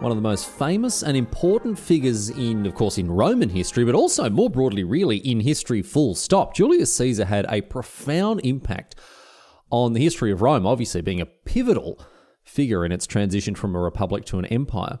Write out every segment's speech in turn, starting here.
one of the most famous and important figures in, of course, in Roman history, but also more broadly, really, in history. Full stop. Julius Caesar had a profound impact on the history of Rome, obviously being a pivotal figure in its transition from a republic to an empire.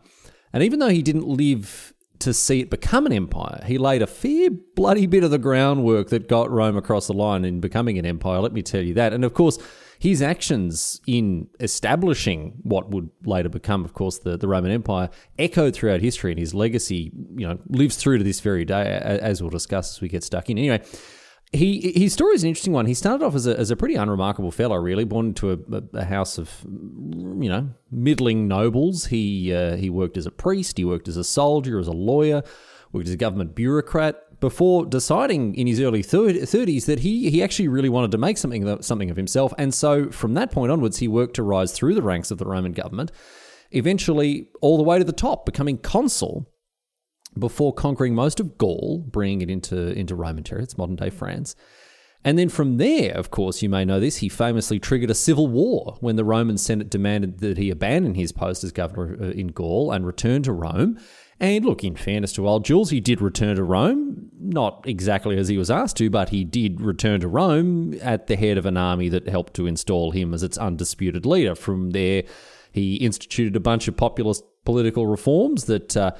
And even though he didn't live to see it become an empire, he laid a fair bloody bit of the groundwork that got Rome across the line in becoming an empire, let me tell you that. And of course, his actions in establishing what would later become, of course, the, the Roman Empire echoed throughout history, and his legacy, you know, lives through to this very day, as we'll discuss as we get stuck in. Anyway, he his story is an interesting one. He started off as a, as a pretty unremarkable fellow, really, born into a, a house of you know middling nobles. He uh, he worked as a priest, he worked as a soldier, as a lawyer, worked as a government bureaucrat. Before deciding in his early thirties that he he actually really wanted to make something something of himself, and so from that point onwards, he worked to rise through the ranks of the Roman government, eventually all the way to the top, becoming consul before conquering most of Gaul, bringing it into, into Roman territory, it's modern day France. And then from there, of course, you may know this, he famously triggered a civil war when the Roman Senate demanded that he abandon his post as governor uh, in Gaul and return to Rome. And look, in fairness to old Jules, he did return to Rome, not exactly as he was asked to, but he did return to Rome at the head of an army that helped to install him as its undisputed leader. From there, he instituted a bunch of populist political reforms that. Uh,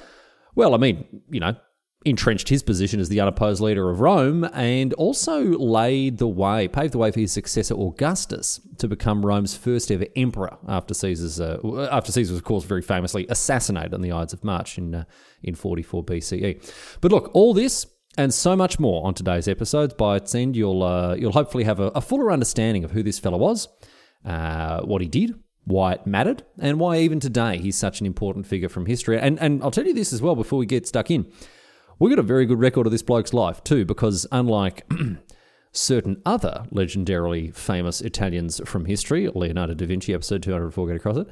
well, I mean, you know, entrenched his position as the unopposed leader of Rome and also laid the way, paved the way for his successor Augustus to become Rome's first ever emperor after Caesar's, uh, after Caesar was, of course, very famously assassinated on the Ides of March in, uh, in 44 BCE. But look, all this and so much more on today's episodes. By its end, you'll, uh, you'll hopefully have a, a fuller understanding of who this fella was, uh, what he did, why it mattered, and why even today he's such an important figure from history. And and I'll tell you this as well before we get stuck in. We got a very good record of this bloke's life too, because unlike certain other legendarily famous Italians from history, Leonardo da Vinci, episode 204, get across it,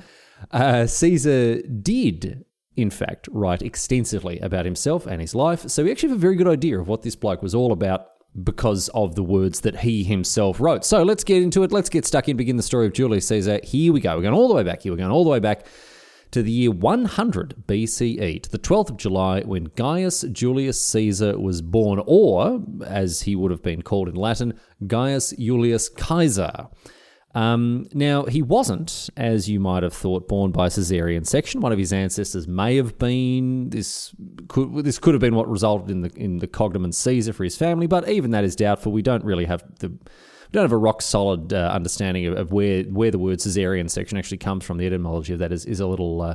uh, Caesar did, in fact, write extensively about himself and his life. So we actually have a very good idea of what this bloke was all about because of the words that he himself wrote. So let's get into it. Let's get stuck in, begin the story of Julius Caesar. Here we go. We're going all the way back here. We're going all the way back to the year 100 BCE, to the 12th of July, when Gaius Julius Caesar was born, or, as he would have been called in Latin, Gaius Julius Caesar. Um, now, he wasn't, as you might have thought, born by cesarean section. One of his ancestors may have been. This could this could have been what resulted in the in the cognomen Caesar for his family, but even that is doubtful. We don't really have the don't have a rock solid uh, understanding of, of where where the word cesarean section actually comes from. The etymology of that is is a little. Uh,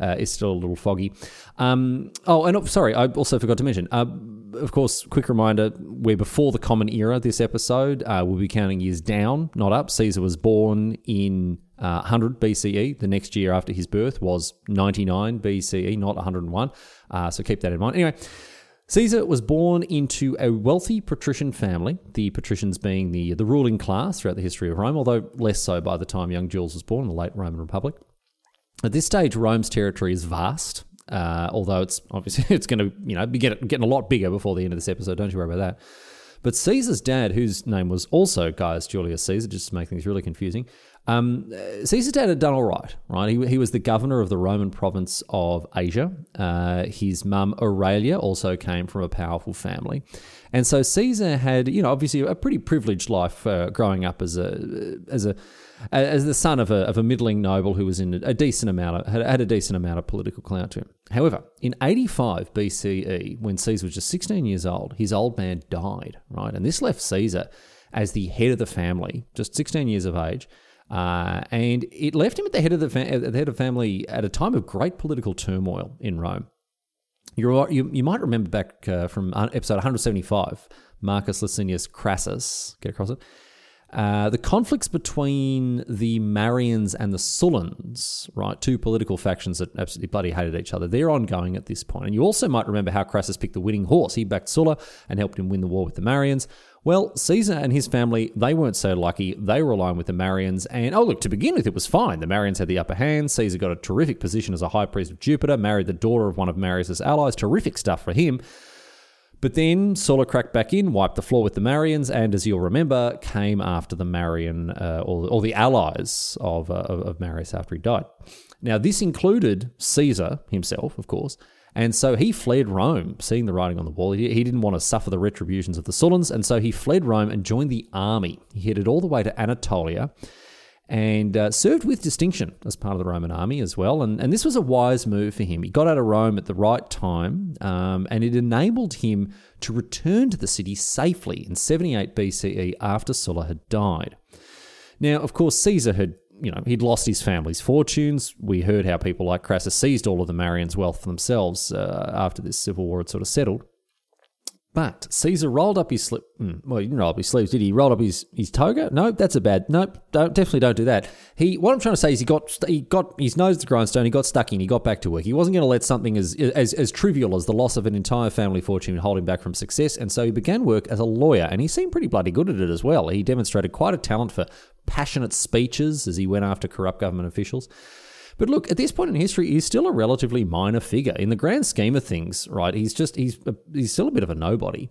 uh, is still a little foggy. Um, oh, and oh, sorry, I also forgot to mention. Uh, of course, quick reminder: we're before the Common Era. This episode, uh, we'll be counting years down, not up. Caesar was born in uh, 100 BCE. The next year after his birth was 99 BCE, not 101. Uh, so keep that in mind. Anyway. Caesar was born into a wealthy patrician family, the patricians being the, the ruling class throughout the history of Rome, although less so by the time young Jules was born in the late Roman Republic. At this stage, Rome's territory is vast, uh, although it's obviously it's going to you know be getting, getting a lot bigger before the end of this episode. Don't you worry about that. But Caesar's dad, whose name was also Gaius Julius Caesar, just to make things really confusing, um, Caesar's dad had done all right, right? He, he was the governor of the Roman province of Asia. Uh, his mum, Aurelia, also came from a powerful family. And so Caesar had, you know, obviously a pretty privileged life uh, growing up as a, as a, as the son of a, of a middling noble who was in a decent amount of, had, had a decent amount of political clout to him. However, in 85 BCE, when Caesar was just 16 years old, his old man died, right? And this left Caesar as the head of the family, just 16 years of age, uh, and it left him at the head of the, the head of family at a time of great political turmoil in Rome. You're, you, you might remember back uh, from episode 175, Marcus Licinius Crassus, get across it. Uh, the conflicts between the Marians and the Sullans, right, two political factions that absolutely bloody hated each other, they're ongoing at this point. And you also might remember how Crassus picked the winning horse. He backed Sulla and helped him win the war with the Marians. Well, Caesar and his family, they weren't so lucky. They were aligned with the Marians. And oh, look, to begin with, it was fine. The Marians had the upper hand. Caesar got a terrific position as a high priest of Jupiter, married the daughter of one of Marius' allies. Terrific stuff for him. But then Sulla cracked back in, wiped the floor with the Marians, and as you'll remember, came after the Marian uh, or, or, the allies of, uh, of Marius after he died. Now, this included Caesar himself, of course, and so he fled Rome, seeing the writing on the wall. He, didn't want to suffer the retributions of the Sullans, and so he fled Rome and joined the army. He headed all the way to Anatolia and uh, served with distinction as part of the Roman army as well. And, and this was a wise move for him. He got out of Rome at the right time, um, and it enabled him to return to the city safely in 78 BCE after Sulla had died. Now, of course, Caesar had. You know, he'd lost his family's fortunes. We heard how people like Crassus seized all of the Marians' wealth for themselves uh, after this civil war had sort of settled. But Caesar rolled up his slip. Hmm, well, he didn't roll up his sleeves, did he? He rolled up his, his toga. No, that's a bad. No, don't definitely don't do that. He. What I'm trying to say is he got he got his nose to the grindstone. He got stuck in. He got back to work. He wasn't going to let something as, as as trivial as the loss of an entire family fortune hold him back from success. And so he began work as a lawyer, and he seemed pretty bloody good at it as well. He demonstrated quite a talent for passionate speeches as he went after corrupt government officials. But look, at this point in history, he's still a relatively minor figure in the grand scheme of things, right? He's just he's a, he's still a bit of a nobody.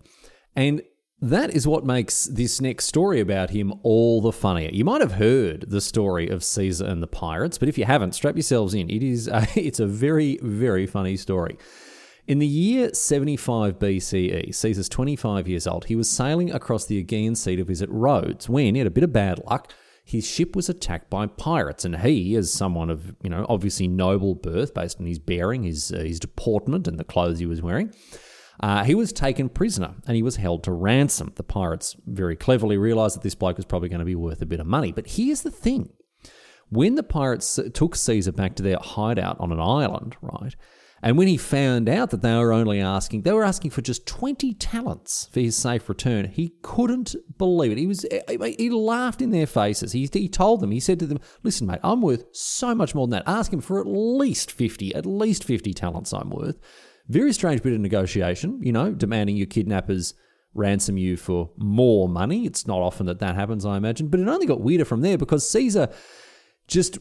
And that is what makes this next story about him all the funnier. You might have heard the story of Caesar and the pirates, but if you haven't, strap yourselves in. It is a, it's a very very funny story. In the year 75 BCE, Caesar's 25 years old, he was sailing across the Aegean Sea to visit Rhodes when he had a bit of bad luck. His ship was attacked by pirates, and he, as someone of you know obviously noble birth, based on his bearing, his uh, his deportment, and the clothes he was wearing, uh, he was taken prisoner and he was held to ransom. The pirates very cleverly realized that this bloke was probably going to be worth a bit of money. But here's the thing when the pirates took Caesar back to their hideout on an island, right? And when he found out that they were only asking, they were asking for just 20 talents for his safe return, he couldn't believe it. He was, eh, eh, he laughed in their faces. He, he told them, he said to them, listen, mate, I'm worth so much more than that. Ask him for at least 50, at least 50 talents I'm worth. Very strange bit of negotiation, you know, demanding your kidnappers ransom you for more money. It's not often that that happens, I imagine, but it only got weirder from there because Caesar just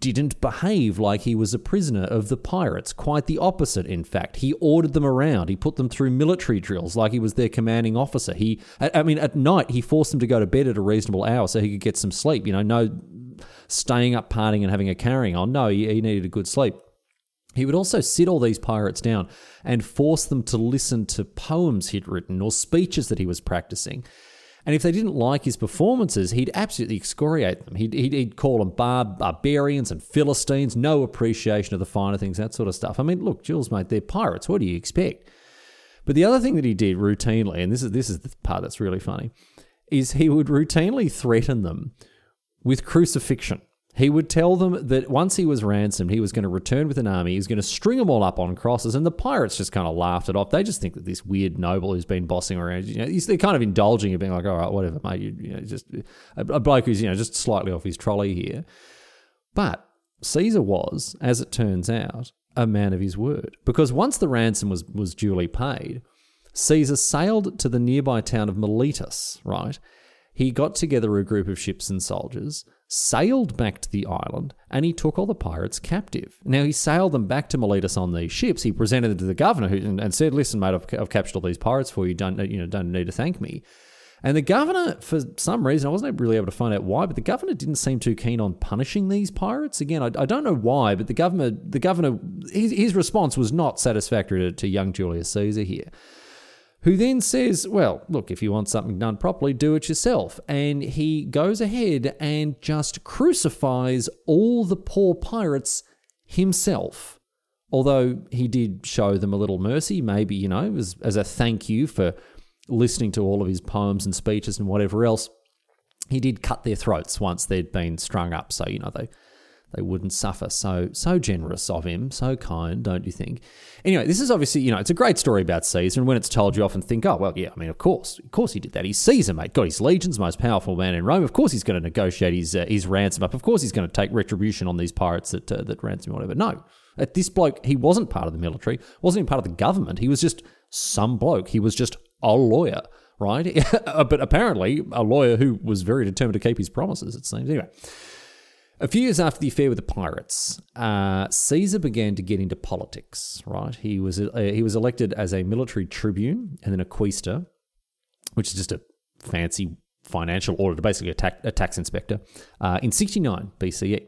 didn't behave like he was a prisoner of the pirates. Quite the opposite, in fact. He ordered them around. He put them through military drills like he was their commanding officer. He, I mean, at night, he forced them to go to bed at a reasonable hour so he could get some sleep. You know, no staying up partying and having a carrying on. No, he, he needed a good sleep. He would also sit all these pirates down and force them to listen to poems he'd written or speeches that he was practicing. And if they didn't like his performances, he'd absolutely excoriate them. He'd, he'd, he'd call them bar- barbarians and Philistines, no appreciation of the finer things, that sort of stuff. I mean, look, Jules, mate, they're pirates. What do you expect? But the other thing that he did routinely, and this is this is the part that's really funny, is he would routinely threaten them with crucifixion. He would tell them that once he was ransomed, he was going to return with an army. He was going to string them all up on crosses, and the pirates just kind of laughed it off. They just think that this weird noble who's been bossing around, you know, they're kind of indulging in being like, all right, whatever, mate, you, you know, just a, a bloke who's you know just slightly off his trolley here. But Caesar was, as it turns out, a man of his word, because once the ransom was was duly paid, Caesar sailed to the nearby town of Miletus, right? He got together a group of ships and soldiers, sailed back to the island, and he took all the pirates captive. Now, he sailed them back to Miletus on these ships. He presented them to the governor who, and, and said, Listen, mate, I've, I've captured all these pirates for you. Don't, you know, don't need to thank me. And the governor, for some reason, I wasn't really able to find out why, but the governor didn't seem too keen on punishing these pirates. Again, I, I don't know why, but the governor, the governor, his, his response was not satisfactory to, to young Julius Caesar here who then says, Well, look, if you want something done properly, do it yourself. And he goes ahead and just crucifies all the poor pirates himself. Although he did show them a little mercy, maybe, you know, as, as a thank you for listening to all of his poems and speeches and whatever else. He did cut their throats once they'd been strung up, so, you know, they they wouldn't suffer. So so generous of him, so kind, don't you think? Anyway, this is obviously you know it's a great story about Caesar, and when it's told, you often think, oh well, yeah, I mean, of course, of course he did that. He's Caesar, mate. Got his legions, most powerful man in Rome. Of course he's going to negotiate his uh, his ransom up. Of course he's going to take retribution on these pirates that uh, that ransom whatever. No, at this bloke, he wasn't part of the military, wasn't even part of the government. He was just some bloke. He was just a lawyer. Right, but apparently a lawyer who was very determined to keep his promises. It seems anyway. A few years after the affair with the pirates, uh, Caesar began to get into politics. Right, he was uh, he was elected as a military tribune and then a quaestor, which is just a fancy financial auditor, basically a, tax, a tax inspector, uh, in 69 BCE.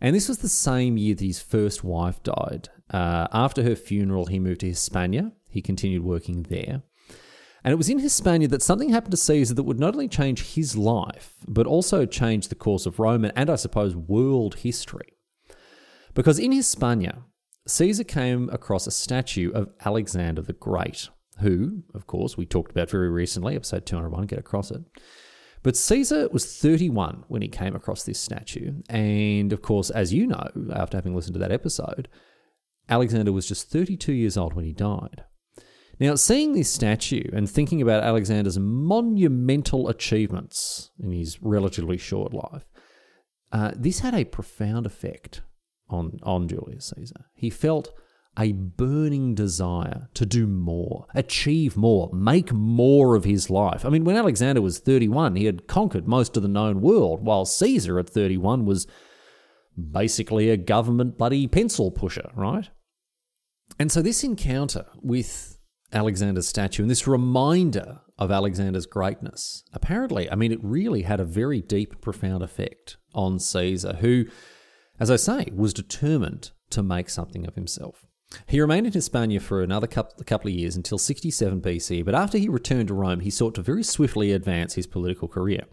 And this was the same year that his first wife died. Uh, after her funeral, he moved to Hispania. He continued working there. And it was in Hispania that something happened to Caesar that would not only change his life, but also change the course of Roman and, I suppose, world history. Because in Hispania, Caesar came across a statue of Alexander the Great, who, of course, we talked about very recently, episode 201, get across it. But Caesar was 31 when he came across this statue. And of course, as you know, after having listened to that episode, Alexander was just 32 years old when he died. Now, seeing this statue and thinking about Alexander's monumental achievements in his relatively short life, uh, this had a profound effect on, on Julius Caesar. He felt a burning desire to do more, achieve more, make more of his life. I mean, when Alexander was 31, he had conquered most of the known world, while Caesar at 31 was basically a government bloody pencil pusher, right? And so this encounter with Alexander's statue and this reminder of Alexander's greatness. Apparently, I mean, it really had a very deep, profound effect on Caesar, who, as I say, was determined to make something of himself. He remained in Hispania for another couple of years until 67 BC, but after he returned to Rome, he sought to very swiftly advance his political career.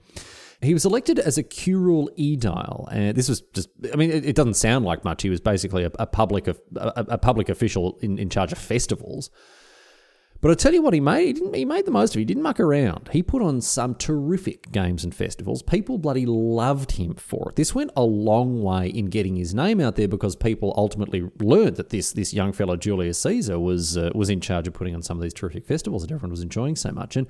He was elected as a curule aedile, and this was just—I mean, it, it, doesn't sound like much. He was basically a, a public, a, a, public official in, in charge of festivals. But I tell you what, he made he made the most of it. He didn't muck around. He put on some terrific games and festivals. People bloody loved him for it. This went a long way in getting his name out there because people ultimately learned that this this young fellow Julius Caesar was uh, was in charge of putting on some of these terrific festivals that everyone was enjoying so much. And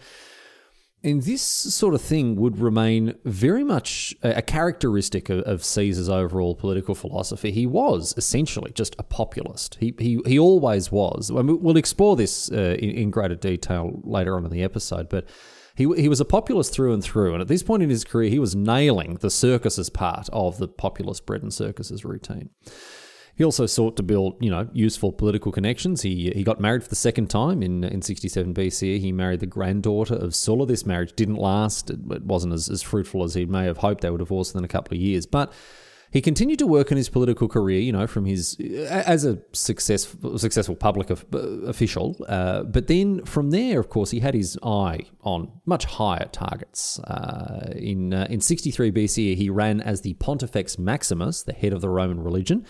and this sort of thing would remain very much a characteristic of, of, Caesar's overall political philosophy. He was essentially just a populist. He, he, he always was. We'll explore this uh, in, in greater detail later on in the episode, but he, he was a populist through and through. And at this point in his career, he was nailing the circuses part of the populist bread and circuses routine. He also sought to build, you know, useful political connections. He he got married for the second time in in 67 BCE. He married the granddaughter of Sulla. This marriage didn't last. It, wasn't as, as fruitful as he may have hoped. They were divorced within a couple of years, but he continued to work in his political career, you know, from his as a successful successful public official. Uh, but then from there, of course, he had his eye on much higher targets. Uh, in uh, in 63 BCE, he ran as the Pontifex Maximus, the head of the Roman religion.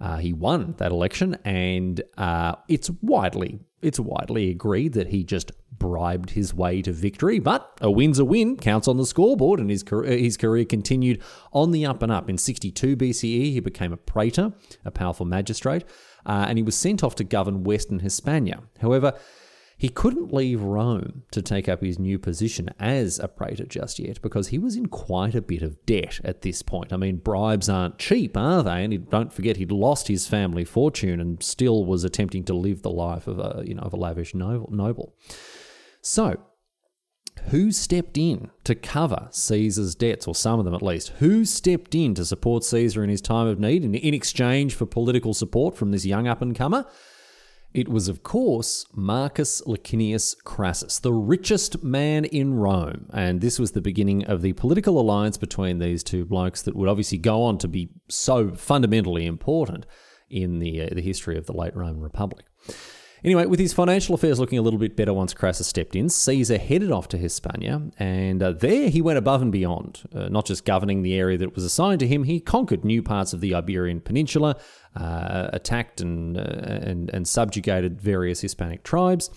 Uh, he won that election, and uh, it's widely it's widely agreed that he just bribed his way to victory. But a win's a win, counts on the scoreboard, and his career, his career continued on the up and up. In 62 BCE, he became a praetor, a powerful magistrate, uh, and he was sent off to govern Western Hispania. However, he couldn't leave Rome to take up his new position as a praetor just yet because he was in quite a bit of debt at this point. I mean, bribes aren't cheap, are they? And don't forget, he'd lost his family fortune and still was attempting to live the life of a you know of a lavish noble. So, who stepped in to cover Caesar's debts, or some of them at least? Who stepped in to support Caesar in his time of need in, exchange for political support from this young up and comer? It was, of course, Marcus Licinius Crassus, the richest man in Rome. And this was the beginning of the political alliance between these two blokes that would obviously go on to be so fundamentally important in the, uh, the history of the late Roman Republic. Anyway, with his financial affairs looking a little bit better once Crassus stepped in, Caesar headed off to Hispania, and uh, there he went above and beyond, uh, not just governing the area that was assigned to him, he conquered new parts of the Iberian Peninsula, uh, attacked and, uh, and, and subjugated various Hispanic tribes,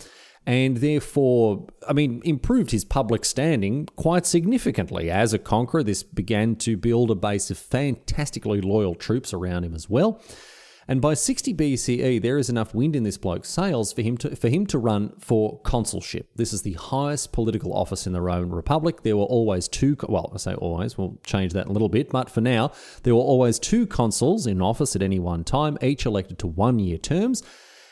and therefore, I mean, improved his public standing quite significantly. As a conqueror, this began to build a base of fantastically loyal troops around him as well. And by 60 BCE, there is enough wind in this bloke's sails for him to for him to run for consulship. This is the highest political office in the Roman Republic. There were always two. Well, I say always. We'll change that a little bit. But for now, there were always two consuls in office at any one time, each elected to one-year terms.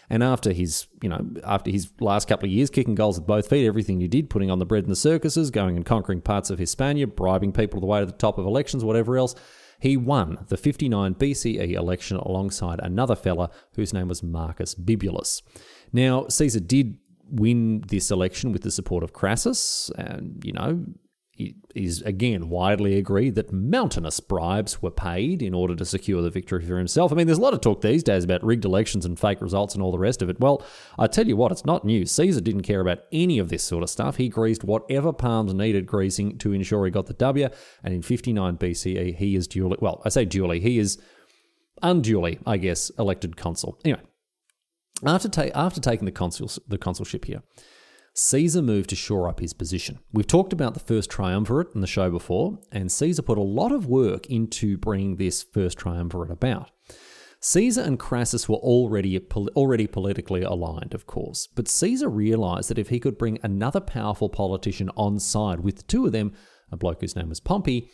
And after his, you know, after his last couple of years kicking goals with both feet, everything he did, putting on the bread in the circuses, going and conquering parts of Hispania, bribing people the way to the top of elections, whatever else, he won the 59 BCE election alongside another fella whose name was Marcus Bibulus. Now, Caesar did win this election with the support of Crassus, and, you know, is again widely agreed that mountainous bribes were paid in order to secure the victory for himself. I mean, there's a lot of talk these days about rigged elections and fake results and all the rest of it. Well, I tell you what, it's not new. Caesar didn't care about any of this sort of stuff. He greased whatever palms needed greasing to ensure he got the W. And in 59 BCE, he is duly, well, I say duly, he is unduly, I guess, elected consul. Anyway, after, ta- after taking the, consul- the consulship here, Caesar moved to shore up his position. We've talked about the first triumvirate in the show before, and Caesar put a lot of work into bringing this first triumvirate about. Caesar and Crassus were already already politically aligned, of course, but Caesar realized that if he could bring another powerful politician on side with the two of them, a bloke whose name was Pompey,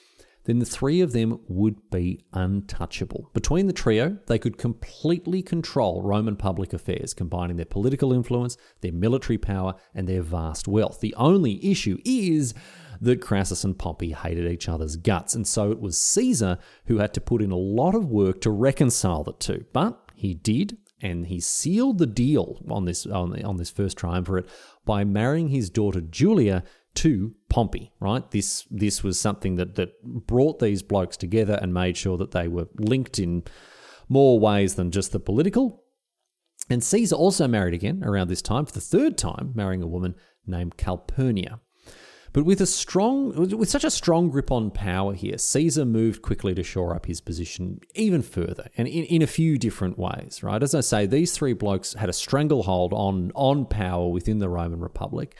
then the three of them would be untouchable. Between the trio, they could completely control Roman public affairs, combining their political influence, their military power, and their vast wealth. The only issue is that Crassus and Pompey hated each other's guts, and so it was Caesar who had to put in a lot of work to reconcile the two. But he did, and he sealed the deal on this on, on this first triumvirate by marrying his daughter Julia to Pompey, right? This this was something that that brought these blokes together and made sure that they were linked in more ways than just the political. And Caesar also married again around this time for the third time, marrying a woman named Calpurnia. But with a strong, with such a strong grip on power here, Caesar moved quickly to shore up his position even further, and in, in a few different ways. Right, as I say, these three blokes had a stranglehold on on power within the Roman Republic.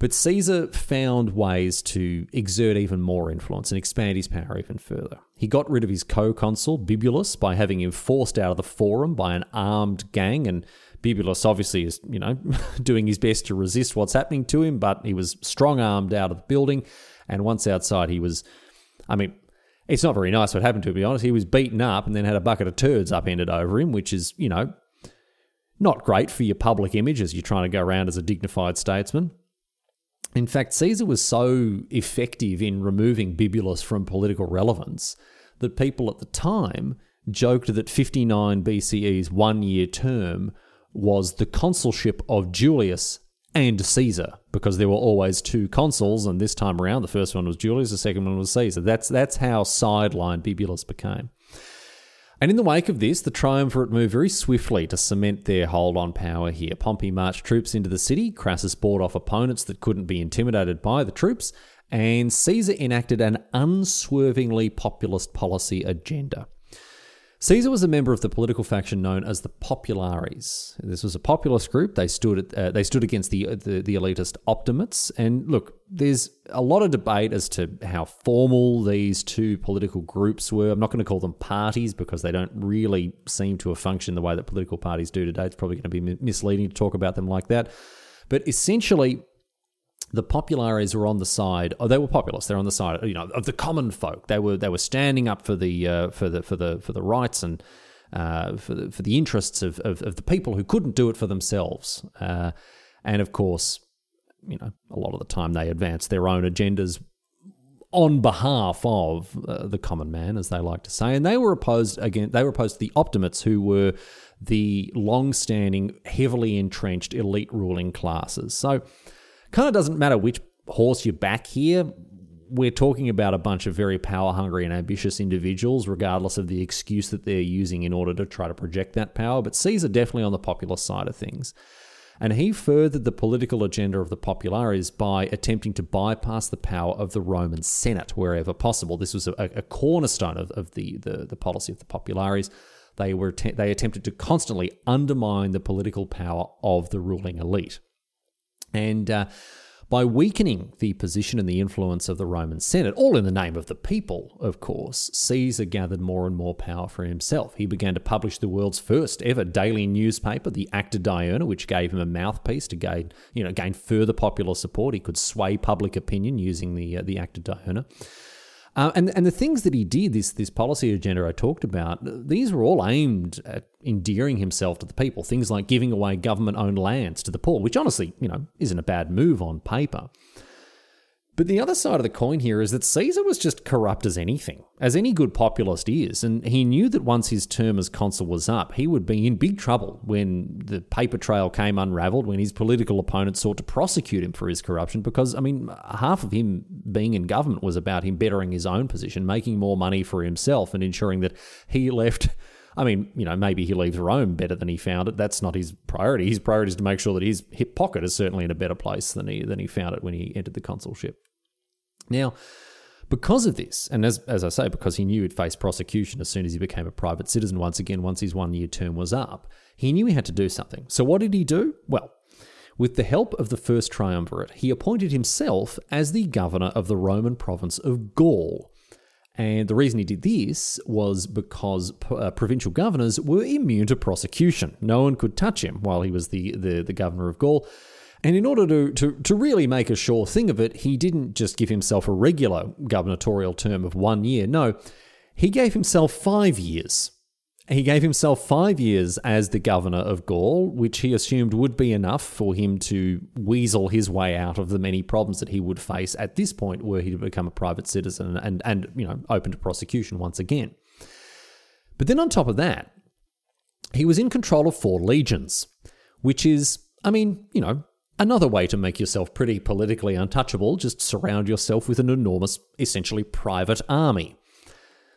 But Caesar found ways to exert even more influence and expand his power even further. He got rid of his co consul, Bibulus, by having him forced out of the forum by an armed gang. And Bibulus obviously is, you know, doing his best to resist what's happening to him, but he was strong armed out of the building. And once outside, he was, I mean, it's not very nice what happened to him, to be honest. He was beaten up and then had a bucket of turds upended over him, which is, you know, not great for your public image as you're trying to go around as a dignified statesman. In fact, Caesar was so effective in removing Bibulus from political relevance that people at the time joked that 59 BCE's one year term was the consulship of Julius and Caesar, because there were always two consuls, and this time around the first one was Julius, the second one was Caesar. That's, that's how sidelined Bibulus became. And in the wake of this, the triumvirate moved very swiftly to cement their hold on power here. Pompey marched troops into the city, Crassus bought off opponents that couldn't be intimidated by the troops, and Caesar enacted an unswervingly populist policy agenda. Caesar was a member of the political faction known as the Populares. This was a populist group. They stood uh, they stood against the, the, the elitist Optimates. And look, there's a lot of debate as to how formal these two political groups were. I'm not going to call them parties because they don't really seem to have functioned the way that political parties do today. It's probably going to be misleading to talk about them like that. But essentially, the populares were on the side. Oh, they were populous. They're on the side, you know, of the common folk. They were they were standing up for the uh, for the for the for the rights and uh, for the for the interests of, of, of the people who couldn't do it for themselves. Uh, and of course, you know, a lot of the time they advance their own agendas on behalf of uh, the common man, as they like to say. And they were opposed again. They were opposed to the Optimates, who were the long-standing, heavily entrenched elite ruling classes. So, kind of doesn't matter which horse you back here. We're talking about a bunch of very power hungry and ambitious individuals, regardless of the excuse that they're using in order to try to project that power. But Caesar definitely on the popular side of things. And he furthered the political agenda of the Populares by attempting to bypass the power of the Roman Senate wherever possible. This was a, a cornerstone of, of the, the, the, policy of the Populares. They, were te- they attempted to constantly undermine the political power of the ruling elite. And uh, by weakening the position and the influence of the Roman Senate, all in the name of the people, of course, Caesar gathered more and more power for himself. He began to publish the world's first ever daily newspaper, the Acta Diurna, which gave him a mouthpiece to gain, you know, gain further popular support. He could sway public opinion using the uh, the Acta Diurna. Uh, and and the things that he did, this this policy agenda I talked about, these were all aimed at endearing himself to the people. Things like giving away government-owned lands to the poor, which honestly, you know, isn't a bad move on paper. But the other side of the coin here is that Caesar was just corrupt as anything, as any good populist is, and he knew that once his term as consul was up, he would be in big trouble when the paper trail came unraveled, when his political opponents sought to prosecute him for his corruption, because, I mean, half of him being in government was about him bettering his own position, making more money for himself, and ensuring that he left. I mean, you know, maybe he leaves Rome better than he found it. That's not his priority. His priority is to make sure that his hip pocket is certainly in a better place than he than he found it when he entered the consulship. Now, because of this, and as, as I say, because he knew he'd face prosecution as soon as he became a private citizen once again, once his one year term was up, he knew he had to do something. So, what did he do? Well, with the help of the first triumvirate, he appointed himself as the governor of the Roman province of Gaul. And the reason he did this was because uh, provincial governors were immune to prosecution. No one could touch him while he was the, the, the governor of Gaul. And in order to, to, to really make a sure thing of it, he didn't just give himself a regular gubernatorial term of one year. No, he gave himself five years. He gave himself five years as the governor of Gaul, which he assumed would be enough for him to weasel his way out of the many problems that he would face at this point were he to become a private citizen and, and you know, open to prosecution once again. But then on top of that, he was in control of four legions, which is, I mean, you know, Another way to make yourself pretty politically untouchable, just surround yourself with an enormous, essentially private army.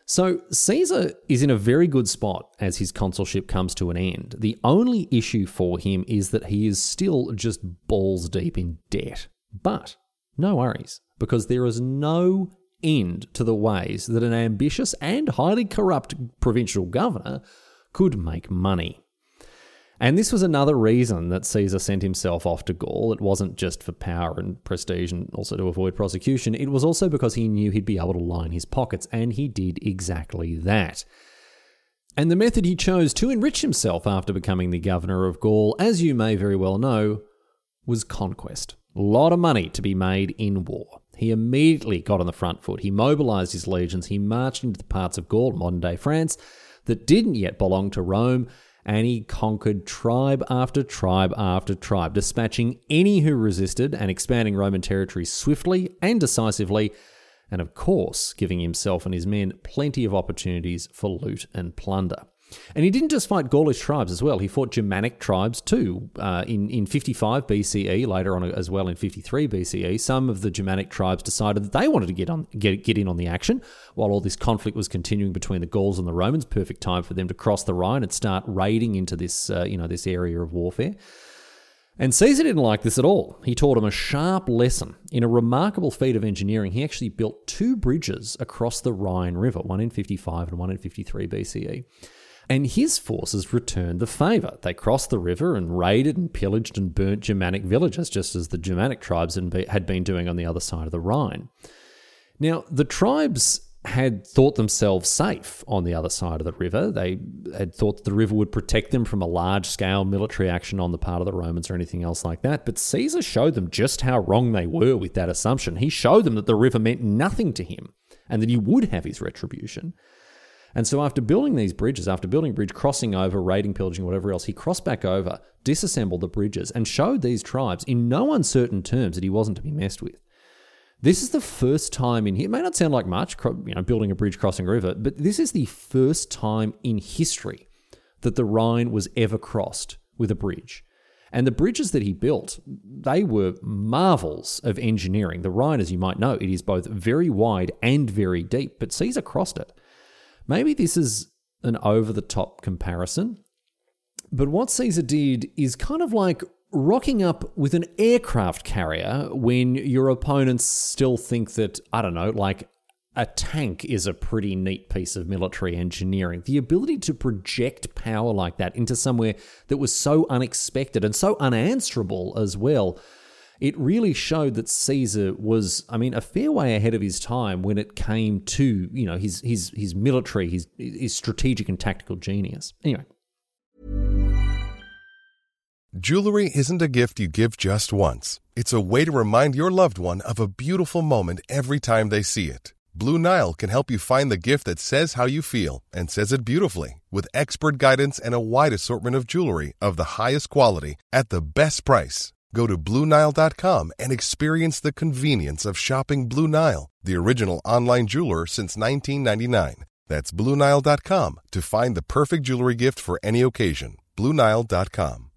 So Caesar is in a very good spot as his consulship comes to an end. The only issue for him is that he is still just balls deep in debt. But no worries, because there is no end to the ways that an ambitious and highly corrupt provincial governor could make money. And this was another reason that Caesar sent himself off to Gaul. It wasn't just for power and prestige and also to avoid prosecution, it was also because he knew he'd be able to line his pockets, and he did exactly that. And the method he chose to enrich himself after becoming the governor of Gaul, as you may very well know, was conquest. A lot of money to be made in war. He immediately got on the front foot. He mobilized his legions. He marched into the parts of Gaul, modern day France, that didn't yet belong to Rome, and he conquered tribe after tribe after tribe, dispatching any who resisted and expanding Roman territory swiftly and decisively, and of course, giving himself and his men plenty of opportunities for loot and plunder. And he didn't just fight Gaulish tribes as well. He fought Germanic tribes too. Uh, in in 55 BCE, later on as well in 53 BCE, some of the Germanic tribes decided that they wanted to get on get get in on the action. While all this conflict was continuing between the Gauls and the Romans, perfect time for them to cross the Rhine and start raiding into this uh, you know this area of warfare. And Caesar didn't like this at all. He taught him a sharp lesson. In a remarkable feat of engineering, he actually built two bridges across the Rhine River, one in 55 and one in 53 BCE and his forces returned the favour. They crossed the river and raided and pillaged and burnt Germanic villages, just as the Germanic tribes had been doing on the other side of the Rhine. Now, the tribes had thought themselves safe on the other side of the river. They had thought that the river would protect them from a large scale military action on the part of the Romans or anything else like that. But Caesar showed them just how wrong they were with that assumption. He showed them that the river meant nothing to him and that he would have his retribution. And so after building these bridges, after building bridge, crossing over, raiding, pillaging, whatever else, he crossed back over, disassembled the bridges, and showed these tribes in no uncertain terms that he wasn't to be messed with. This is the first time in here. It may not sound like much, you know, building a bridge crossing a river, but this is the first time in history that the Rhine was ever crossed with a bridge. And the bridges that he built, they were marvels of engineering. The Rhine, as you might know, it is both very wide and very deep, but Caesar crossed it. Maybe this is an over the top comparison, but what Caesar did is kind of like rocking up with an aircraft carrier when your opponents still think that, I don't know, like a tank is a pretty neat piece of military engineering. The ability to project power like that into somewhere that was so unexpected and so unanswerable as well it really showed that Caesar was, I mean, a fair way ahead of his time when it came to, you know, his his his military, his his strategic and tactical genius. Anyway. Jewelry isn't a gift you give just once. It's a way to remind your loved one of a beautiful moment every time they see it. Blue Nile can help you find the gift that says how you feel and says it beautifully with expert guidance and a wide assortment of jewelry of the highest quality at the best price. Go to BlueNile.com and experience the convenience of shopping Blue Nile, the original online jeweler since 1999. That's BlueNile.com to find the perfect jewelry gift for any occasion. BlueNile.com.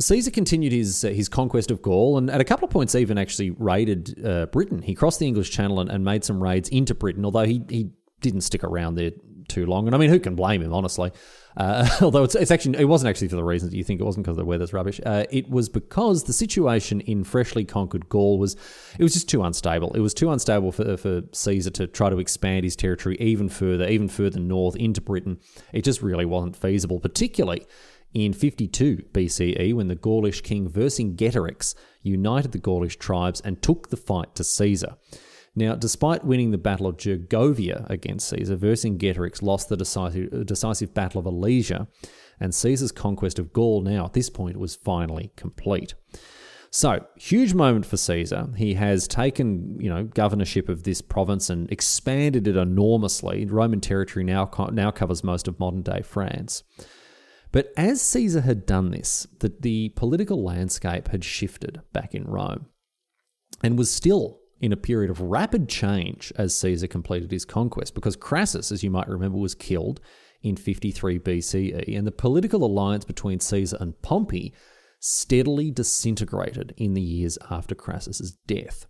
Caesar continued his uh, his conquest of Gaul, and at a couple of points, even actually raided uh, Britain. He crossed the English Channel and, and made some raids into Britain, although he he didn't stick around there too long. And I mean, who can blame him, honestly? Uh, although it's, it's, actually it wasn't actually for the reasons that you think it wasn't because the weather's rubbish. Uh, it was because the situation in freshly conquered Gaul was it was just too unstable. It was too unstable for for Caesar to try to expand his territory even further, even further north into Britain. It just really wasn't feasible, particularly. In 52 BCE, when the Gaulish king Vercingetorix united the Gaulish tribes and took the fight to Caesar. Now, despite winning the Battle of Gergovia against Caesar, Vercingetorix lost the decisive, decisive Battle of Alesia, and Caesar's conquest of Gaul now at this point was finally complete. So, huge moment for Caesar. He has taken, you know, governorship of this province and expanded it enormously. Roman territory now now covers most of modern day France. But as Caesar had done this, the, the political landscape had shifted back in Rome and was still in a period of rapid change as Caesar completed his conquest, because Crassus, as you might remember, was killed in 53 BCE, and the political alliance between Caesar and Pompey steadily disintegrated in the years after Crassus's death.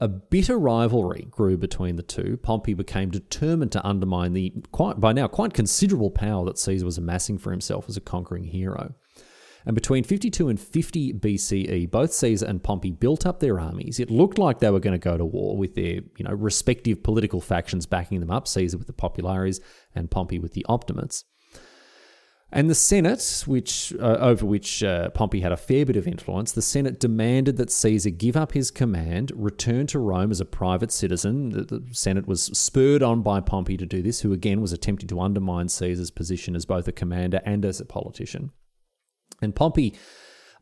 A bitter rivalry grew between the two. Pompey became determined to undermine the quite, by now quite considerable power that Caesar was amassing for himself as a conquering hero. And between 52 and 50 BCE, both Caesar and Pompey built up their armies. It looked like they were going to go to war with their, you know, respective political factions backing them up, Caesar with the Populares and Pompey with the Optimates. And the Senate, which uh, over which uh, Pompey had a fair bit of influence, the Senate demanded that Caesar give up his command, return to Rome as a private citizen. The, the, Senate was spurred on by Pompey to do this, who again was attempting to undermine Caesar's position as both a commander and as a politician. And Pompey,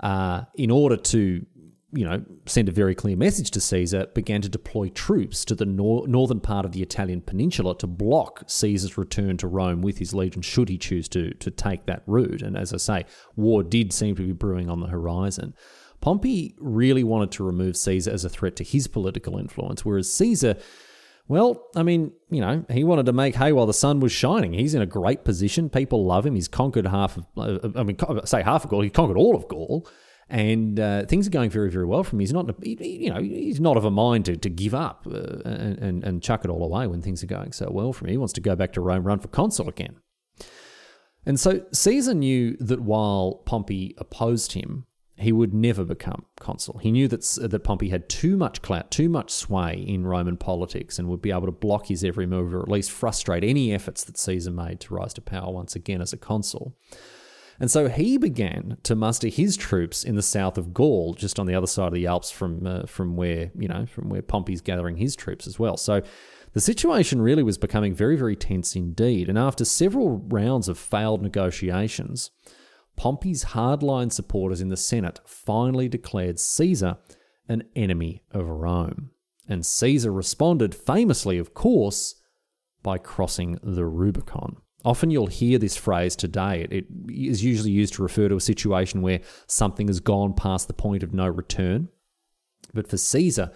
uh, in order to you know, send a very clear message to Caesar, began to deploy troops to the nor- northern part of the Italian peninsula to block Caesar's return to Rome with his legion, should he choose to, to take that route. And as I say, war did seem to be brewing on the horizon. Pompey really wanted to remove Caesar as a threat to his political influence, whereas Caesar well, I mean, you know, he wanted to make hay while the sun was shining. He's in a great position. People love him. He's conquered half of, uh, I mean, say half of Gaul. He conquered all of Gaul. And uh, things are going very, very well for him. He's not, you know, he's not of a mind to, to give up uh, and, and chuck it all away when things are going so well for him. He wants to go back to Rome, run for consul again. And so Caesar knew that while Pompey opposed him, he would never become consul. He knew that, that Pompey had too much clout, too much sway in Roman politics, and would be able to block his every move or at least frustrate any efforts that Caesar made to rise to power once again as a consul. And so he began to muster his troops in the south of Gaul, just on the other side of the Alps from uh, from where you know from where Pompey's gathering his troops as well. So the situation really was becoming very very tense indeed. And after several rounds of failed negotiations, Pompey's hardline supporters in the Senate finally declared Caesar an enemy of Rome. And Caesar responded famously, of course, by crossing the Rubicon. Often you'll hear this phrase today. It, it is usually used to refer to a situation where something has gone past the point of no return. But for Caesar,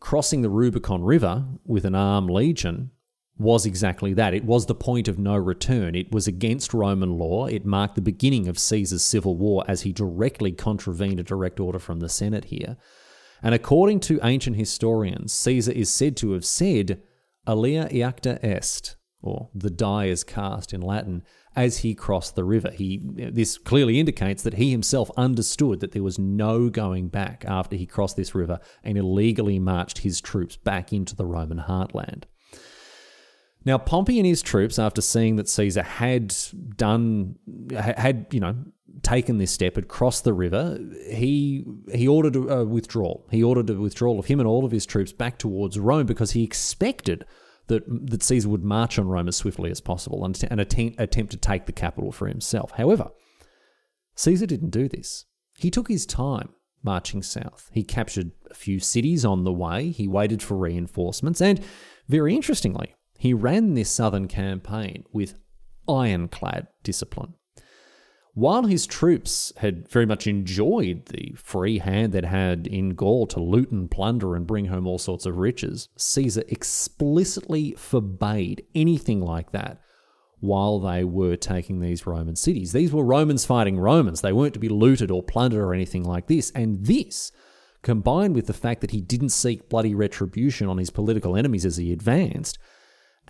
crossing the Rubicon River with an armed legion was exactly that. It was the point of no return. It was against Roman law. It marked the beginning of Caesar's civil war as he directly contravened a direct order from the Senate here. And according to ancient historians, Caesar is said to have said, Alea iacta est, or the die is cast in Latin, as he crossed the river. He, this clearly indicates that he himself understood that there was no going back after he crossed this river and illegally marched his troops back into the Roman heartland. Now, Pompey and his troops, after seeing that Caesar had done, had, you know, taken this step, had crossed the river, he he ordered a withdrawal. He ordered a withdrawal of him and all of his troops back towards Rome because he expected that that Caesar would march on Rome as swiftly as possible and, and attempt, attempt to take the capital for himself. However, Caesar didn't do this. He took his time marching south. He captured a few cities on the way. He waited for reinforcements, and very interestingly, he ran this southern campaign with ironclad discipline. While his troops had very much enjoyed the free hand they'd had in Gaul to loot and plunder and bring home all sorts of riches, Caesar explicitly forbade anything like that while they were taking these Roman cities. These were Romans fighting Romans. They weren't to be looted or plundered or anything like this. And this, combined with the fact that he didn't seek bloody retribution on his political enemies as he advanced,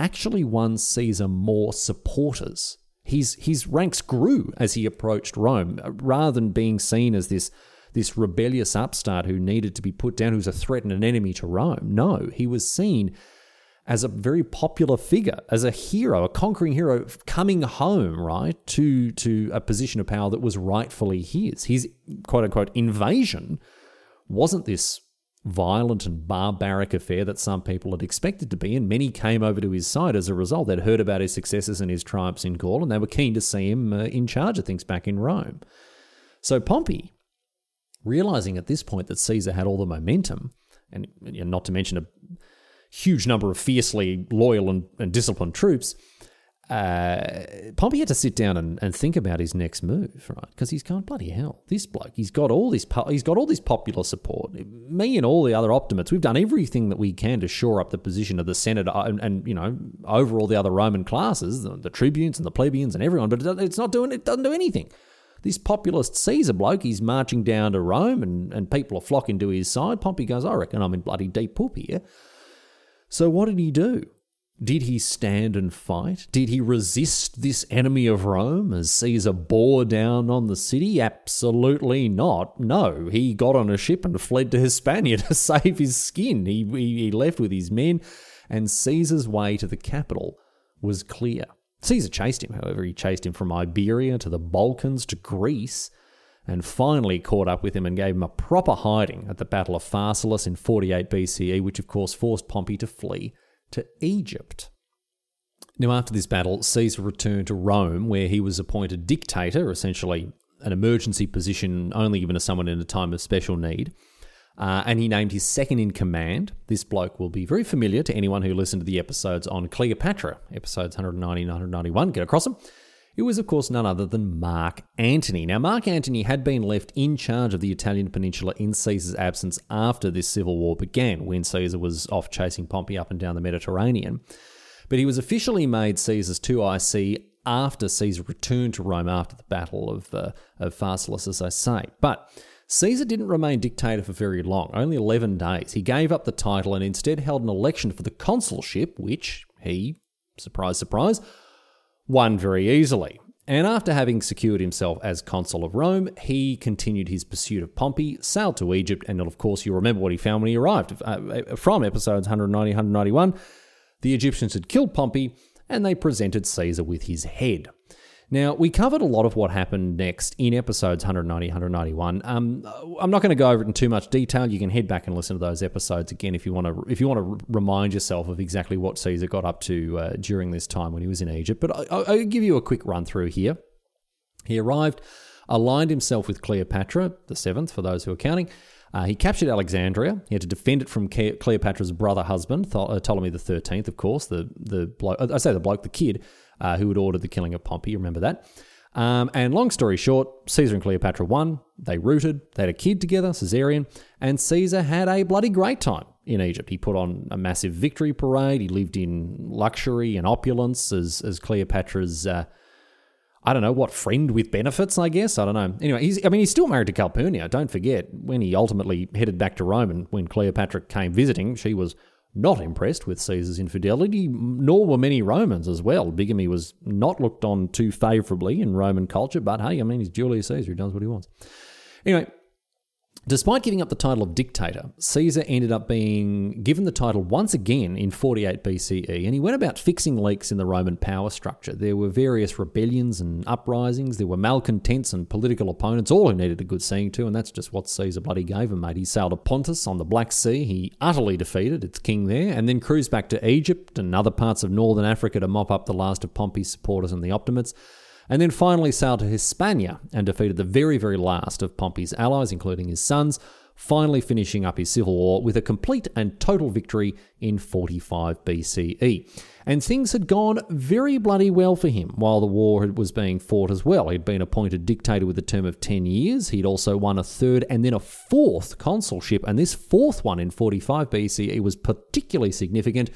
actually won Caesar more supporters. His, his ranks grew as he approached Rome, uh, rather than being seen as this, this rebellious upstart who needed to be put down, who's a threat and an enemy to Rome. No, he was seen as a very popular figure, as a hero, a conquering hero coming home, right, to, to a position of power that was rightfully his. His quote unquote invasion wasn't this violent and barbaric affair that some people had expected to be, and many came over to his side as a result. They'd heard about his successes and his triumphs in Gaul, and they were keen to see him uh, in charge of things back in Rome. So Pompey, realizing at this point that Caesar had all the momentum, and not to mention a huge number of fiercely loyal and, and disciplined troops, uh, Pompey had to sit down and, and think about his next move, right? Because he's going bloody hell. This bloke, he's got all this, he's got all this popular support. Me and all the other optimates, we've done everything that we can to shore up the position of the Senate uh, and, and you know over all the other Roman classes, the, the tribunes and the plebeians and everyone. But it's not doing it. Doesn't do anything. This populist Caesar bloke, he's marching down to Rome and, and people are flocking to his side. Pompey goes, I reckon I'm in bloody deep poop here. So what did he do? Did he stand and fight? Did he resist this enemy of Rome as Caesar bore down on the city? Absolutely not. No, he got on a ship and fled to Hispania to save his skin. He, he, he left with his men, and Caesar's way to the capital was clear. Caesar chased him, however. He chased him from Iberia to the Balkans to Greece, and finally caught up with him and gave him a proper hiding at the Battle of Pharsalus in 48 BCE, which of course forced Pompey to flee to Egypt. Now, after this battle, Caesar returned to Rome, where he was appointed dictator, essentially an emergency position only given to someone in a time of special need. Uh, and he named his second in command. This bloke will be very familiar to anyone who listened to the episodes on Cleopatra, episodes 190 and 191. Get across them. It was, of course, none other than Mark Antony. Now, Mark Antony had been left in charge of the Italian peninsula in Caesar's absence after this civil war began, when Caesar was off chasing Pompey up and down the Mediterranean. But he was officially made Caesar's 2IC after Caesar returned to Rome after the Battle of, uh, of Pharsalus, as I say. But Caesar didn't remain dictator for very long, only 11 days. He gave up the title and instead held an election for the consulship, which he, surprise, surprise, won very easily. And after having secured himself as consul of Rome, he continued his pursuit of Pompey, sailed to Egypt, and of course, you remember what he found when he arrived. Uh, from episodes 190 191, the Egyptians had killed Pompey, and they presented Caesar with his head. Now, we covered a lot of what happened next in episodes 190, 191. Um, I'm not going to go over it in too much detail. You can head back and listen to those episodes again if you want to. If you want to remind yourself of exactly what Caesar got up to uh, during this time when he was in Egypt. But I, I'll give you a quick run through here. He arrived, aligned himself with Cleopatra, the seventh for those who are counting, Uh, he captured Alexandria. He had to defend it from Cleopatra's brother husband, uh, Ptolemy the Thirteenth, of course, the the bloke. I say the bloke, the kid uh, who had ordered the killing of Pompey. Remember that. Um, and long story short, Caesar and Cleopatra won. They rooted. They had a kid together, Caesarion, and Caesar had a bloody great time in Egypt. He put on a massive victory parade. He lived in luxury and opulence as as Cleopatra's uh, I don't know what friend with benefits, I guess. I don't know. Anyway, he's I mean he's still married to Calpurnia. Don't forget when he ultimately headed back to Rome and when Cleopatra came visiting, she was not impressed with Caesar's infidelity, nor were many Romans as well. Bigamy was not looked on too favourably in Roman culture, but hey, I mean, he's Julius Caesar, he does what he wants. Anyway, Despite giving up the title of dictator, Caesar ended up being given the title once again in 48 BCE, and he went about fixing leaks in the Roman power structure. There were various rebellions and uprisings, there were malcontents and political opponents, all who needed a good seeing to, and that's just what Caesar bloody gave him, mate. He sailed to Pontus on the Black Sea, he utterly defeated its king there, and then cruised back to Egypt and other parts of northern Africa to mop up the last of Pompey's supporters and the Optimates and then finally sailed to Hispania and defeated the very, very last of Pompey's allies, including his sons, finally finishing up his civil war with a complete and total victory in 45 BCE. And things had gone very bloody well for him while the war was being fought as well. He'd been appointed dictator with a term of 10 years. He'd also won a third and then a fourth consulship. And this fourth one in 45 BCE was particularly significant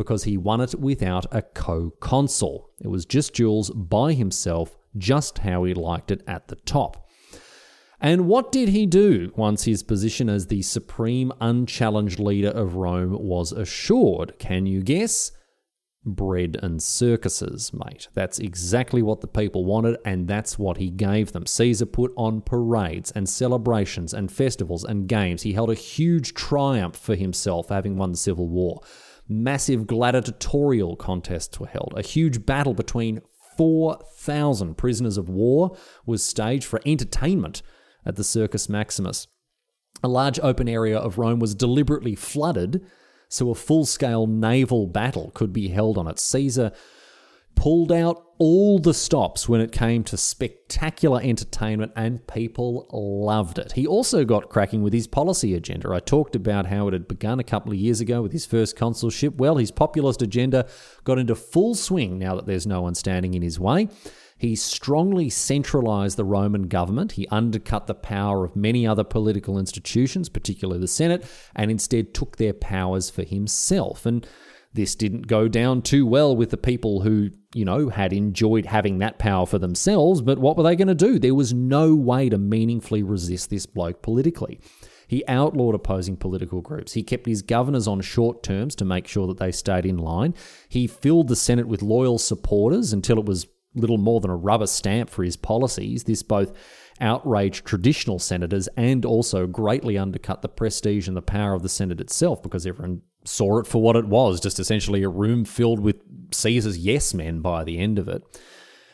because he won it without a co consul. It was just Jules by himself, just how he liked it at the top. And what did he do once his position as the supreme unchallenged leader of Rome was assured? Can you guess? Bread and circuses, mate. That's exactly what the people wanted, and that's what he gave them. Caesar put on parades and celebrations and festivals and games. He held a huge triumph for himself, having won the Civil War. Massive gladiatorial contests were held. A huge battle between 4,000 prisoners of war was staged for entertainment at the Circus Maximus. A large open area of Rome was deliberately flooded so a full scale naval battle could be held on it. Caesar pulled out all the stops when it came to spectacular entertainment, and people loved it. He also got cracking with his policy agenda. I talked about how it had begun a couple of years ago with his first consulship. Well, his populist agenda got into full swing now that there's no one standing in his way. He strongly centralized the Roman government. He undercut the power of many other political institutions, particularly the Senate, and instead took their powers for himself. And this didn't go down too well with the people who, you know, had enjoyed having that power for themselves, but what were they going to do? There was no way to meaningfully resist this bloke politically. He outlawed opposing political groups. He kept his governors on short terms to make sure that they stayed in line. He filled the Senate with loyal supporters until it was little more than a rubber stamp for his policies. This both outraged traditional senators and also greatly undercut the prestige and the power of the Senate itself because everyone saw it for what it was just essentially a room filled with Caesar's yes men by the end of it.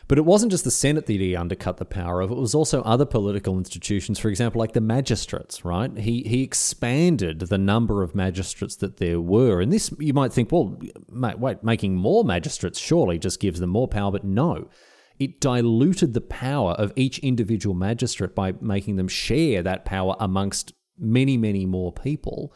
But it wasn't just the Senate that he undercut the power of, it was also other political institutions, for example, like the magistrates, right? He, he expanded the number of magistrates that there were. And this, you might think, well, wait, making more magistrates surely just gives them more power, but no. It diluted the power of each individual magistrate by making them share that power amongst many, many more people.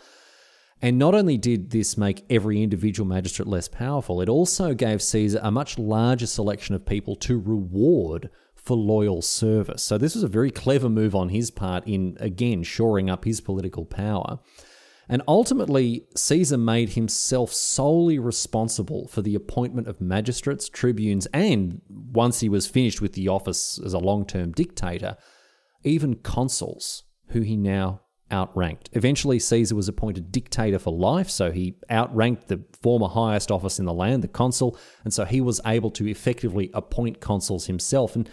And not only did this make every individual magistrate less powerful, it also gave Caesar a much larger selection of people to reward for loyal service. So this was a very clever move on his part in, again, shoring up his political power. And ultimately, Caesar made himself solely responsible for the appointment of magistrates, tribunes, and once he was finished with the office as a long term dictator, even consuls, who he now outranked. Eventually, Caesar was appointed dictator for life, so he outranked the former highest office in the land, the consul, and so he was able to effectively appoint consuls himself. And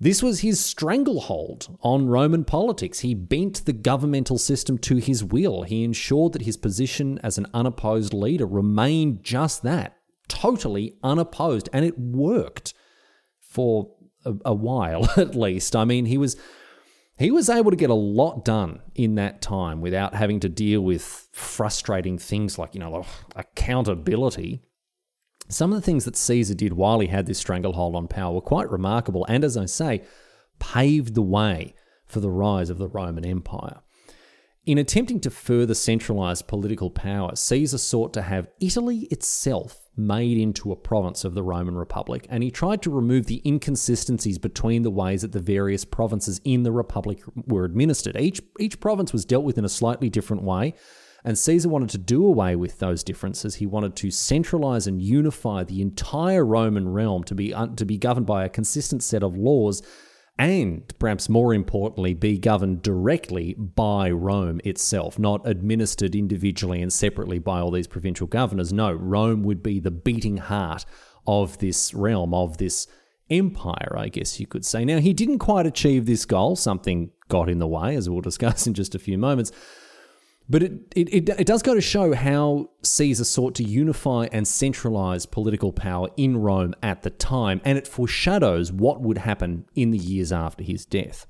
this was his stranglehold on Roman politics. He bent the governmental system to his will. He ensured that his position as an unopposed leader remained just that totally unopposed, and it worked for a, a while at least. I mean, he was he was able to get a lot done in that time without having to deal with frustrating things like, you know, accountability. Some of the things that Caesar did while he had this stranglehold on power were quite remarkable and, as I say, paved the way for the rise of the Roman Empire. In attempting to further centralize political power, Caesar sought to have Italy itself made into a province of the Roman Republic, and he tried to remove the inconsistencies between the ways that the various provinces in the Republic were administered. Each, each province was dealt with in a slightly different way, and Caesar wanted to do away with those differences. He wanted to centralize and unify the entire Roman realm to be, to be governed by a consistent set of laws and perhaps more importantly, be governed directly by Rome itself, not administered individually and separately by all these provincial governors. No, Rome would be the beating heart of this realm, of this empire, I guess you could say. Now, he didn't quite achieve this goal, something got in the way, as we'll discuss in just a few moments. But it, it, it, does go to show how Caesar sought to unify and centralize political power in Rome at the time, and it foreshadows what would happen in the years after his death.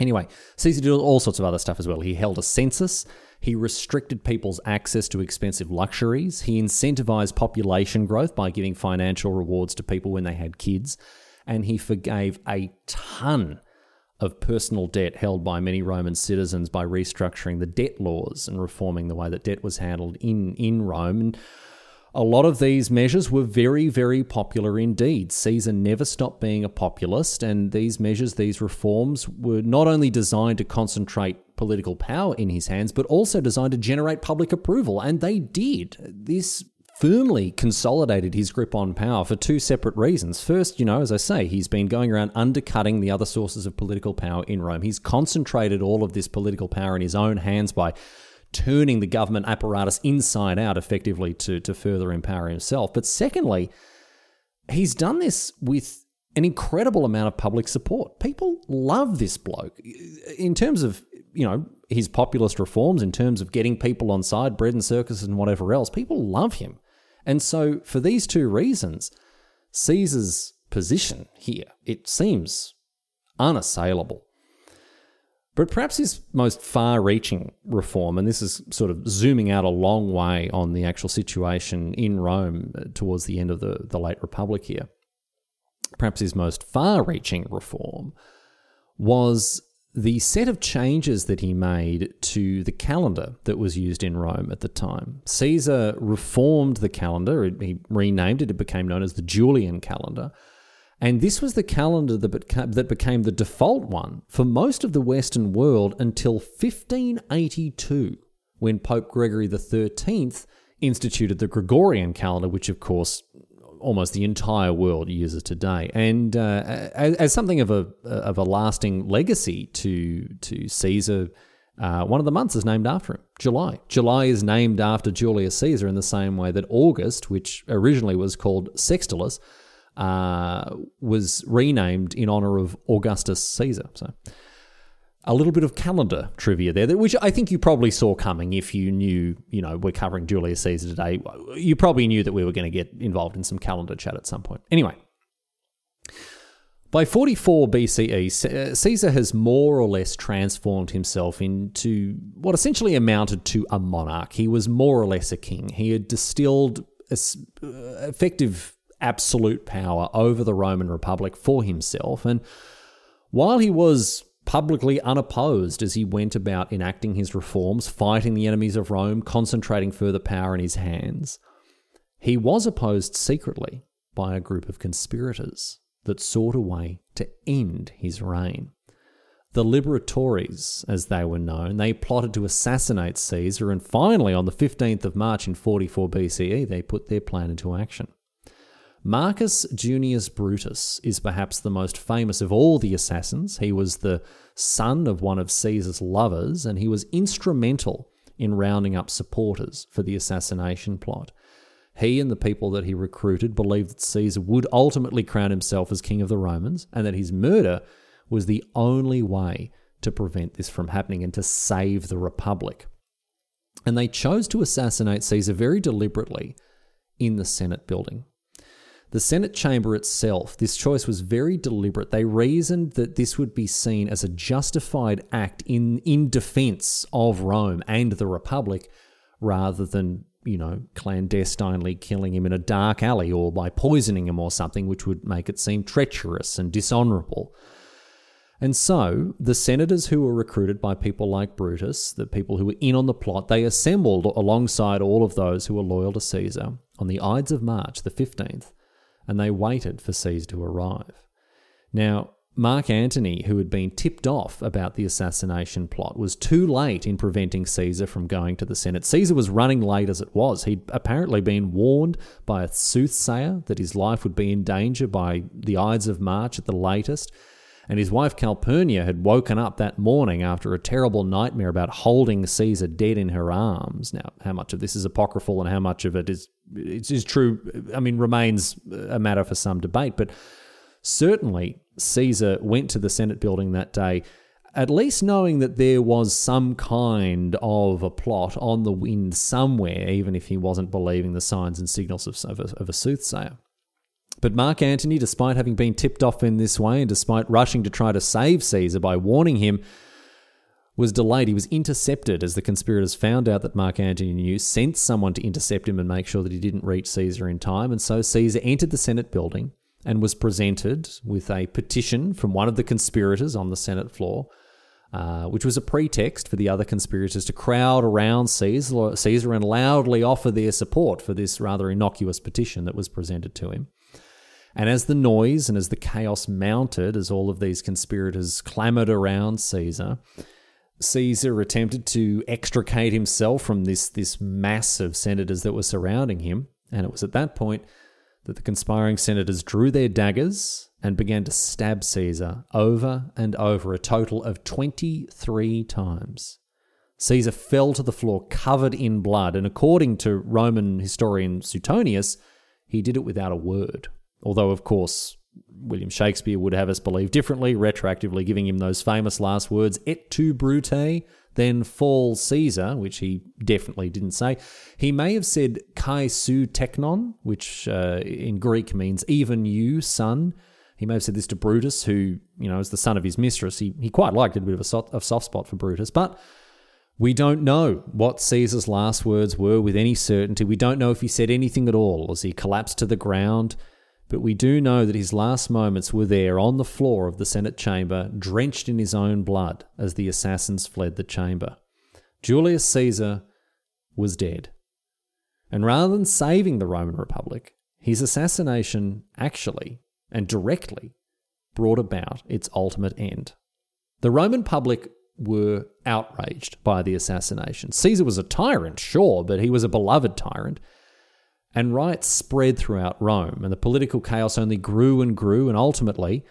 Anyway, Caesar did all sorts of other stuff as well. He held a census, he restricted people's access to expensive luxuries, he incentivized population growth by giving financial rewards to people when they had kids, and he forgave a ton of personal debt held by many Roman citizens by restructuring the debt laws and reforming the way that debt was handled in, in Rome. And a lot of these measures were very, very popular indeed. Caesar never stopped being a populist, and these measures, these reforms, were not only designed to concentrate political power in his hands, but also designed to generate public approval, and they did. This firmly consolidated his grip on power for two separate reasons. First, you know, as I say, he's been going around undercutting the other sources of political power in Rome. He's concentrated all of this political power in his own hands by turning the government apparatus inside out effectively to, to further empower himself. But secondly, he's done this with an incredible amount of public support. People love this bloke. In terms of, you know, his populist reforms, in terms of getting people on side, bread and circuses and whatever else, people love him. And so, for these two reasons, Caesar's position here, it seems unassailable. But perhaps his most far reaching reform, and this is sort of zooming out a long way on the actual situation in Rome uh, towards the end of the, the late Republic here, perhaps his most far reaching reform was the set of changes that he made to the calendar that was used in Rome at the time. Caesar reformed the calendar, he renamed it, it became known as the Julian calendar. And this was the calendar that became the default one for most of the Western world until 1582, when Pope Gregory XIII instituted the Gregorian calendar, which of course almost the entire world uses today. And uh, as, as, something of a of a lasting legacy to to Caesar, uh, one of the months is named after him. July. July is named after Julius Caesar in the same way that August, which originally was called Sextilis, uh, was renamed in honor of Augustus Caesar. So a little bit of calendar trivia there, which I think you probably saw coming if you knew, you know, we're covering Julius Caesar today. You probably knew that we were going to get involved in some calendar chat at some point. Anyway, by 44 BCE, uh, Caesar has more or less transformed himself into what essentially amounted to a monarch. He was more or less a king. He had distilled uh, effective absolute power over the Roman Republic for himself. And while he was publicly unopposed as he went about enacting his reforms, fighting the enemies of Rome, concentrating further power in his hands. He was opposed secretly by a group of conspirators that sought a way to end his reign. The Liberatores, as they were known, they plotted to assassinate Caesar, and finally, on the 15th of March in 44 BCE, they put their plan into action. Marcus Junius Brutus is perhaps the most famous of all the assassins. He was the son of one of Caesar's lovers, and he was instrumental in rounding up supporters for the assassination plot. He and the people that he recruited believed that Caesar would ultimately crown himself as king of the Romans, and that his murder was the only way to prevent this from happening and to save the Republic. And they chose to assassinate Caesar very deliberately in the Senate building. The Senate chamber itself, this choice was very deliberate. They reasoned that this would be seen as a justified act in, in defense of Rome and the Republic rather than, you know, clandestinely killing him in a dark alley or by poisoning him or something, which would make it seem treacherous and dishonorable. And so the senators who were recruited by people like Brutus, the people who were in on the plot, they assembled alongside all of those who were loyal to Caesar on the Ides of March, the 15th, and they waited for Caesar to arrive. Now, Mark Antony, who had been tipped off about the assassination plot, was too late in preventing Caesar from going to the Senate. Caesar was running late as it was. He'd apparently been warned by a soothsayer that his life would be in danger by the Ides of March at the latest. And his wife Calpurnia had woken up that morning after a terrible nightmare about holding Caesar dead in her arms. Now, how much of this is apocryphal and how much of it is, is true, I mean, remains a matter for some debate. But certainly Caesar went to the Senate building that day, at least knowing that there was some kind of a plot on the wind somewhere, even if he wasn't believing the signs and signals of, of, a, of a soothsayer. But Mark Antony, despite having been tipped off in this way and despite rushing to try to save Caesar by warning him, was delayed. He was intercepted as the conspirators found out that Mark Antony knew, sent someone to intercept him and make sure that he didn't reach Caesar in time. And so Caesar entered the Senate building and was presented with a petition from one of the conspirators on the Senate floor, uh, which was a pretext for the other conspirators to crowd around Caesar, Caesar and loudly offer their support for this rather innocuous petition that was presented to him. And as the noise and as the chaos mounted, as all of these conspirators clamored around Caesar, Caesar attempted to extricate himself from this, this mass of senators that were surrounding him. And it was at that point that the conspiring senators drew their daggers and began to stab Caesar over and over a total of 23 times. Caesar fell to the floor covered in blood, and according to Roman historian Suetonius, he did it without a word. Although, of course, William Shakespeare would have us believe differently, retroactively giving him those famous last words, et tu brute, then fall Caesar, which he definitely didn't say. He may have said kai su teknon, which uh, in Greek means even you, son. He may have said this to Brutus, who, you know, is the son of his mistress. He, he quite liked it, a bit of a soft, a soft spot for Brutus. But we don't know what Caesar's last words were with any certainty. We don't know if he said anything at all as he collapsed to the ground but we do know that his last moments were there on the floor of the Senate chamber, drenched in his own blood as the assassins fled the chamber. Julius Caesar was dead. And rather than saving the Roman Republic, his assassination actually and directly brought about its ultimate end. The Roman public were outraged by the assassination. Caesar was a tyrant, sure, but he was a beloved tyrant and riots spread throughout Rome, and the political chaos only grew and grew, and ultimately,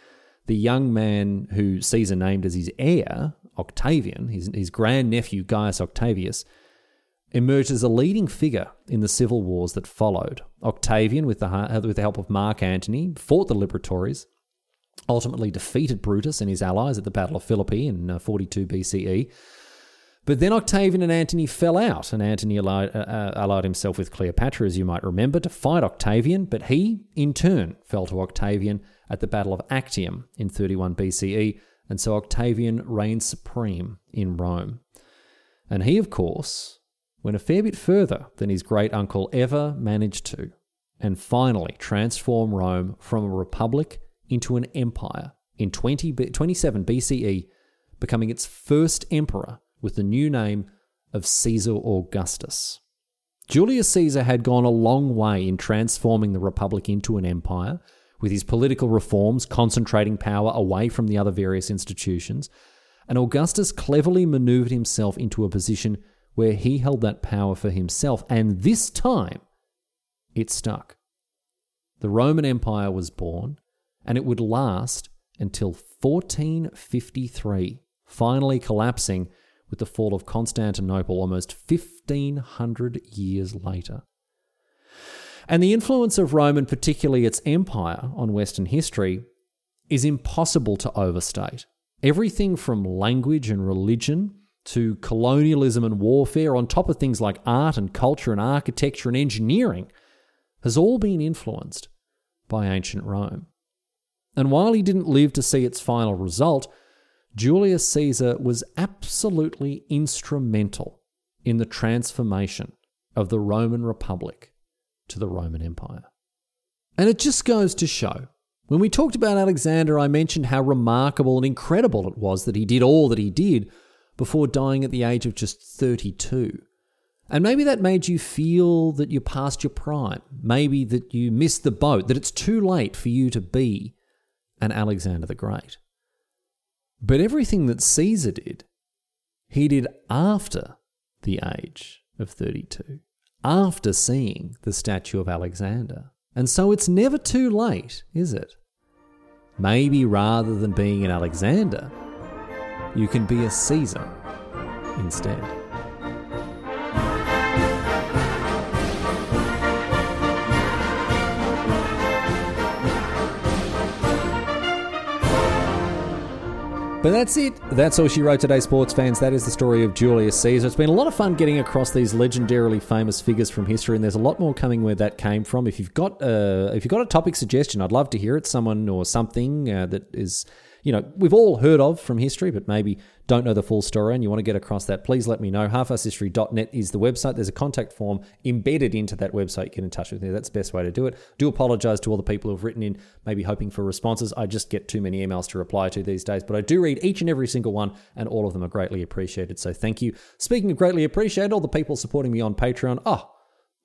the young man who Caesar named as his heir, Octavian, his, his grandnephew Gaius Octavius, emerged as a leading figure in the civil wars that followed. Octavian, with the, with the help of Mark Antony, fought the liberatores, ultimately defeated Brutus and his allies at the Battle of Philippi in uh, 42 BCE, but then Octavian and Antony fell out, and Antony allied, uh, uh, allied, himself with Cleopatra, as you might remember, to fight Octavian, but he, in turn, fell to Octavian at the Battle of Actium in 31 BCE, and so Octavian reigned supreme in Rome. And he, of course, went a fair bit further than his great uncle ever managed to, and finally transform Rome from a republic into an empire in 20, 27 BCE, becoming its first emperor with the new name of Caesar Augustus. Julius Caesar had gone a long way in transforming the Republic into an empire, with his political reforms concentrating power away from the other various institutions, and Augustus cleverly maneuvered himself into a position where he held that power for himself, and this time it stuck. The Roman Empire was born, and it would last until 1453, finally collapsing with the fall of Constantinople almost 1500 years later. And the influence of Rome, and particularly its empire, on Western history is impossible to overstate. Everything from language and religion to colonialism and warfare, on top of things like art and culture and architecture and engineering, has all been influenced by ancient Rome. And while he didn't live to see its final result, Julius Caesar was absolutely instrumental in the transformation of the Roman Republic to the Roman Empire. And it just goes to show When we talked about Alexander, I mentioned how remarkable and incredible it was that he did all that he did before dying at the age of just 32. And maybe that made you feel that you're past your prime. Maybe that you missed the boat, that it's too late for you to be an Alexander the Great. But everything that Caesar did, he did after the age of 32, after seeing the statue of Alexander. And so it's never too late, is it? Maybe rather than being an Alexander, you can be a Caesar instead. But that's it. That's all she wrote today, sports fans. That is the story of Julius Caesar. It's been a lot of fun getting across these legendarily famous figures from history, and there's a lot more coming where that came from. If you've got a, uh, if you've got a topic suggestion, I'd love to hear it. Someone or something uh, that is you know, we've all heard of from history, but maybe don't know the full story and you want to get across that, please let me know. Halfarsedhistory.net is the website. There's a contact form embedded into that website. Get in touch with me. That's the best way to do it. Do apologize to all the people who've written in, maybe hoping for responses. I just get too many emails to reply to these days, but I do read each and every single one, and all of them are greatly appreciated. So thank you. Speaking of greatly appreciated, all the people supporting me on Patreon. Oh,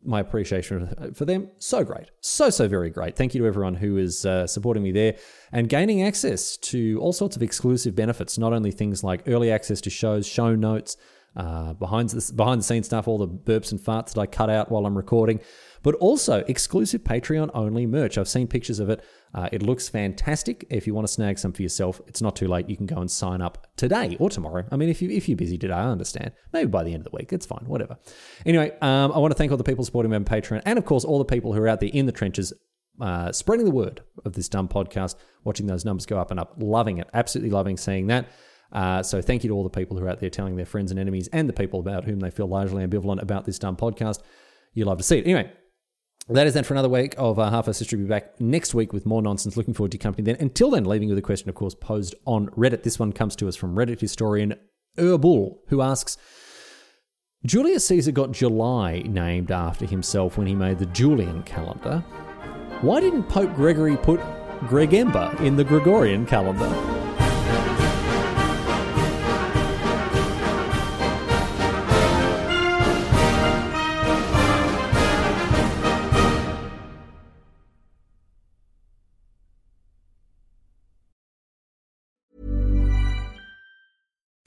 my appreciation for them. So great. So so very great. Thank you to everyone who is uh, supporting me there and gaining access to all sorts of exclusive benefits not only things like early access to shows show notes uh, behind the behind the scenes stuff all the burps and farts that i cut out while i'm recording but also exclusive Patreon only merch. I've seen pictures of it. Uh, it looks fantastic. If you want to snag some for yourself, it's not too late. You can go and sign up today or tomorrow. I mean, if you if you're busy today, I understand. Maybe by the end of the week, it's fine. Whatever. Anyway, um, I want to thank all the people supporting me on Patreon, and of course, all the people who are out there in the trenches. Uh, spreading the word of this dumb podcast, watching those numbers go up and up, loving it, absolutely loving seeing that. Uh, so thank you to all the people who are out there telling their friends and enemies and the people about whom they feel largely ambivalent about this dumb podcast. You love to see it. Anyway, that is then for another week of uh, Half-Arsed History. We'll be back next week with more nonsense. Looking forward to company then. Until then, leaving you with a question, of course, posed on Reddit. This one comes to us from Reddit historian Erbul, who asks Julius Caesar got July named after himself when he made the Julian calendar. Why didn't Pope Gregory put Gregember in the Gregorian calendar?